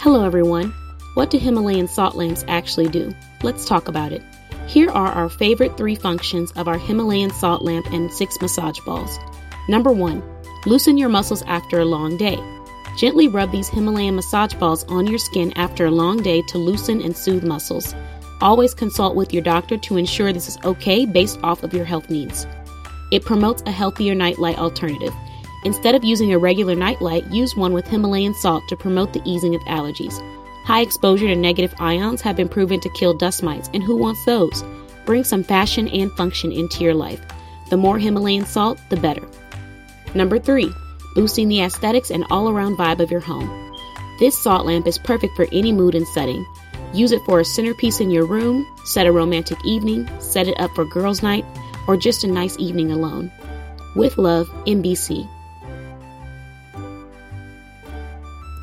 Hello, everyone. What do Himalayan salt lamps actually do? Let's talk about it. Here are our favorite three functions of our Himalayan salt lamp and six massage balls. Number one, loosen your muscles after a long day. Gently rub these Himalayan massage balls on your skin after a long day to loosen and soothe muscles. Always consult with your doctor to ensure this is okay based off of your health needs. It promotes a healthier nightlight alternative. Instead of using a regular nightlight, use one with Himalayan salt to promote the easing of allergies. High exposure to negative ions have been proven to kill dust mites, and who wants those? Bring some fashion and function into your life. The more Himalayan salt, the better. Number 3. Boosting the aesthetics and all around vibe of your home. This salt lamp is perfect for any mood and setting. Use it for a centerpiece in your room, set a romantic evening, set it up for girls' night, or just a nice evening alone. With love, MBC.